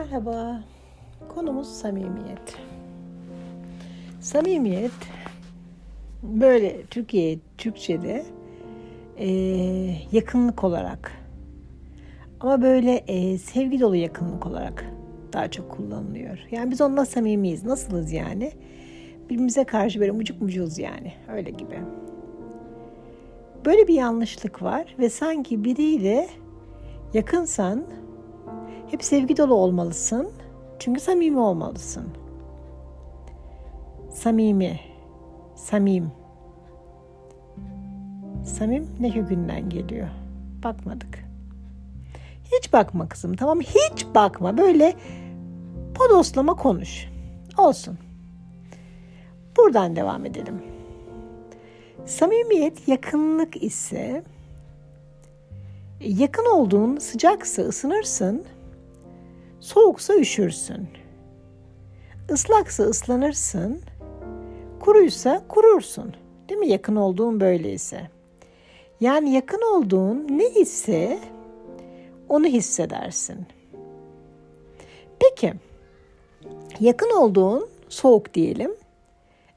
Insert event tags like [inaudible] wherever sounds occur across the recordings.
Merhaba. Konumuz samimiyet. Samimiyet böyle Türkiye Türkçe'de e, yakınlık olarak ama böyle e, sevgi dolu yakınlık olarak daha çok kullanılıyor. Yani biz onunla samimiyiz. Nasılız yani? Birbirimize karşı böyle mucuk mucuz yani. Öyle gibi. Böyle bir yanlışlık var ve sanki biriyle yakınsan hep sevgi dolu olmalısın. Çünkü samimi olmalısın. Samimi. Samim. Samim ne kökünden geliyor? Bakmadık. Hiç bakma kızım tamam Hiç bakma. Böyle podoslama konuş. Olsun. Buradan devam edelim. Samimiyet yakınlık ise yakın olduğun sıcaksa ısınırsın, Soğuksa üşürsün. Islaksa ıslanırsın. Kuruysa kurursun. Değil mi? Yakın olduğun böyleyse. Yani yakın olduğun ne ise onu hissedersin. Peki yakın olduğun soğuk diyelim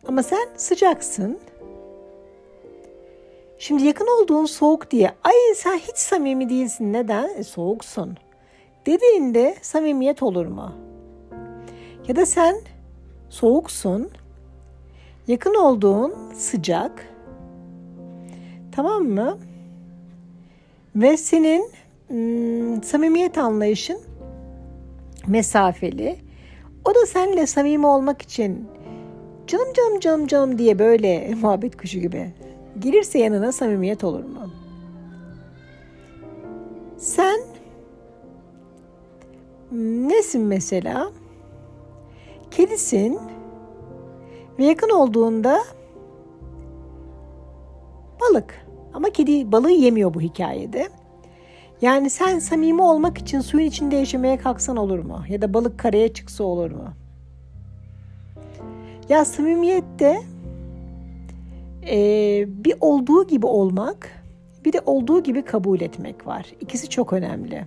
ama sen sıcaksın. Şimdi yakın olduğun soğuk diye ay sen hiç samimi değilsin neden? E, soğuksun dediğinde samimiyet olur mu? Ya da sen soğuksun, yakın olduğun sıcak, tamam mı? Ve senin ım, samimiyet anlayışın mesafeli. O da seninle samimi olmak için canım canım canım canım diye böyle [laughs] muhabbet kuşu gibi gelirse yanına samimiyet olur mu? Sen Nesin mesela? Kedisin ve yakın olduğunda balık. Ama kedi balığı yemiyor bu hikayede. Yani sen samimi olmak için suyun içinde yaşamaya kalksan olur mu? Ya da balık karaya çıksa olur mu? Ya samimiyette e, bir olduğu gibi olmak, bir de olduğu gibi kabul etmek var. İkisi çok önemli.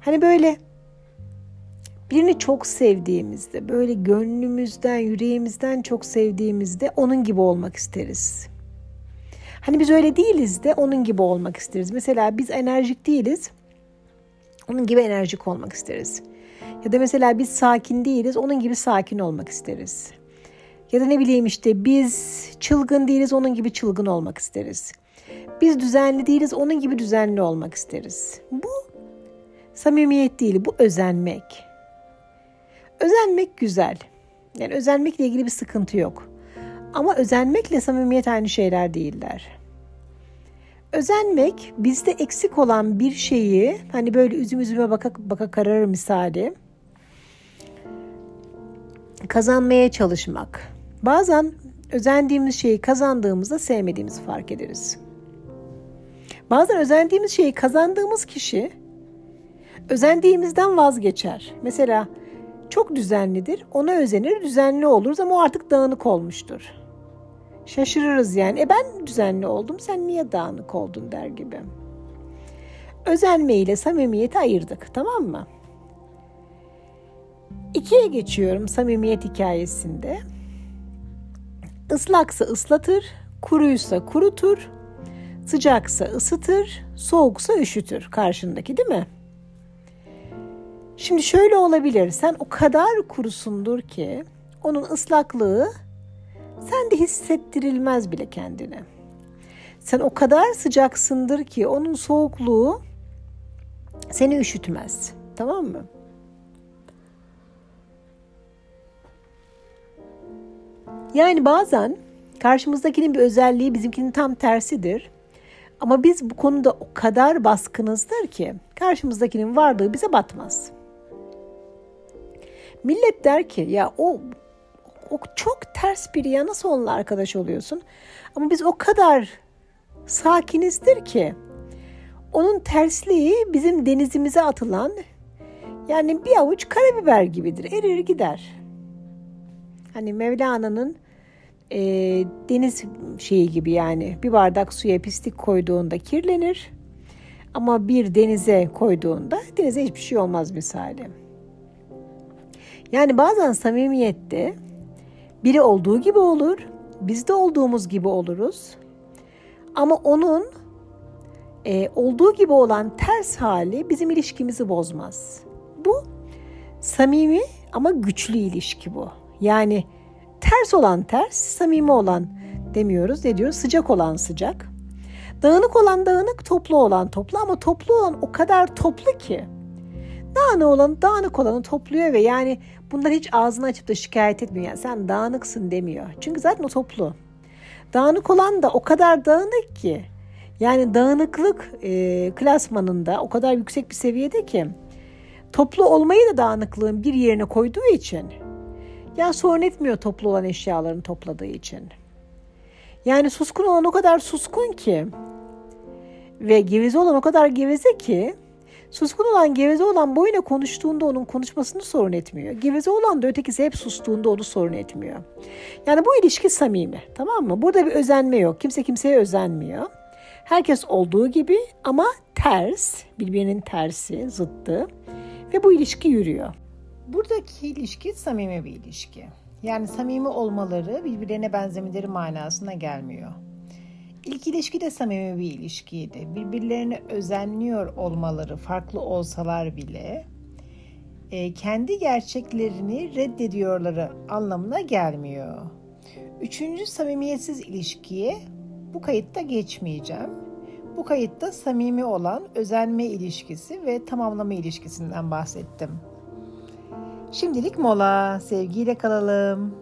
Hani böyle birini çok sevdiğimizde, böyle gönlümüzden, yüreğimizden çok sevdiğimizde onun gibi olmak isteriz. Hani biz öyle değiliz de onun gibi olmak isteriz. Mesela biz enerjik değiliz. Onun gibi enerjik olmak isteriz. Ya da mesela biz sakin değiliz. Onun gibi sakin olmak isteriz. Ya da ne bileyim işte biz çılgın değiliz. Onun gibi çılgın olmak isteriz. Biz düzenli değiliz. Onun gibi düzenli olmak isteriz. Bu Samimiyet değil bu özenmek. Özenmek güzel. Yani özenmekle ilgili bir sıkıntı yok. Ama özenmekle samimiyet aynı şeyler değiller. Özenmek bizde eksik olan bir şeyi hani böyle üzüm üzüme baka baka kararır misali kazanmaya çalışmak. Bazen özendiğimiz şeyi kazandığımızda sevmediğimizi fark ederiz. Bazen özendiğimiz şeyi kazandığımız kişi özendiğimizden vazgeçer. Mesela çok düzenlidir, ona özenir, düzenli oluruz ama o artık dağınık olmuştur. Şaşırırız yani. E ben düzenli oldum, sen niye dağınık oldun der gibi. Özenme ile samimiyeti ayırdık, tamam mı? İkiye geçiyorum samimiyet hikayesinde. Islaksa ıslatır, kuruysa kurutur, sıcaksa ısıtır, soğuksa üşütür karşındaki değil mi? Şimdi şöyle olabilir. Sen o kadar kurusundur ki onun ıslaklığı sende hissettirilmez bile kendine. Sen o kadar sıcaksındır ki onun soğukluğu seni üşütmez. Tamam mı? Yani bazen karşımızdakinin bir özelliği bizimkinin tam tersidir. Ama biz bu konuda o kadar baskınızdır ki karşımızdakinin varlığı bize batmaz. Millet der ki ya o o çok ters biri ya nasıl onunla arkadaş oluyorsun? Ama biz o kadar sakinizdir ki onun tersliği bizim denizimize atılan yani bir avuç karabiber gibidir. Erir gider. Hani Mevlana'nın e, deniz şeyi gibi yani bir bardak suya pislik koyduğunda kirlenir. Ama bir denize koyduğunda denize hiçbir şey olmaz misali. Yani bazen samimiyette biri olduğu gibi olur, biz de olduğumuz gibi oluruz. Ama onun e, olduğu gibi olan ters hali bizim ilişkimizi bozmaz. Bu samimi ama güçlü ilişki bu. Yani ters olan ters, samimi olan demiyoruz. Ne diyoruz? Sıcak olan sıcak. Dağınık olan dağınık, toplu olan toplu ama toplu olan o kadar toplu ki. Dağınık olan dağınık olanı topluyor ve yani bunlar hiç ağzını açıp da şikayet etmiyor. Yani sen dağınıksın demiyor. Çünkü zaten o toplu. Dağınık olan da o kadar dağınık ki. Yani dağınıklık e, klasmanında o kadar yüksek bir seviyede ki toplu olmayı da dağınıklığın bir yerine koyduğu için ya sorun etmiyor toplu olan eşyalarını topladığı için. Yani suskun olan o kadar suskun ki ve geveze olan o kadar geveze ki suskun olan geveze olan boyuna konuştuğunda onun konuşmasını sorun etmiyor. Geveze olan da ötekisi hep sustuğunda onu sorun etmiyor. Yani bu ilişki samimi tamam mı? Burada bir özenme yok. Kimse kimseye özenmiyor. Herkes olduğu gibi ama ters, birbirinin tersi, zıttı ve bu ilişki yürüyor. Buradaki ilişki samimi bir ilişki. Yani samimi olmaları birbirlerine benzemeleri manasına gelmiyor. İlk ilişki de samimi bir ilişkiydi. Birbirlerine özenliyor olmaları farklı olsalar bile e, kendi gerçeklerini reddediyorları anlamına gelmiyor. Üçüncü samimiyetsiz ilişkiye bu kayıtta geçmeyeceğim. Bu kayıtta samimi olan özenme ilişkisi ve tamamlama ilişkisinden bahsettim. Şimdilik mola. Sevgiyle kalalım.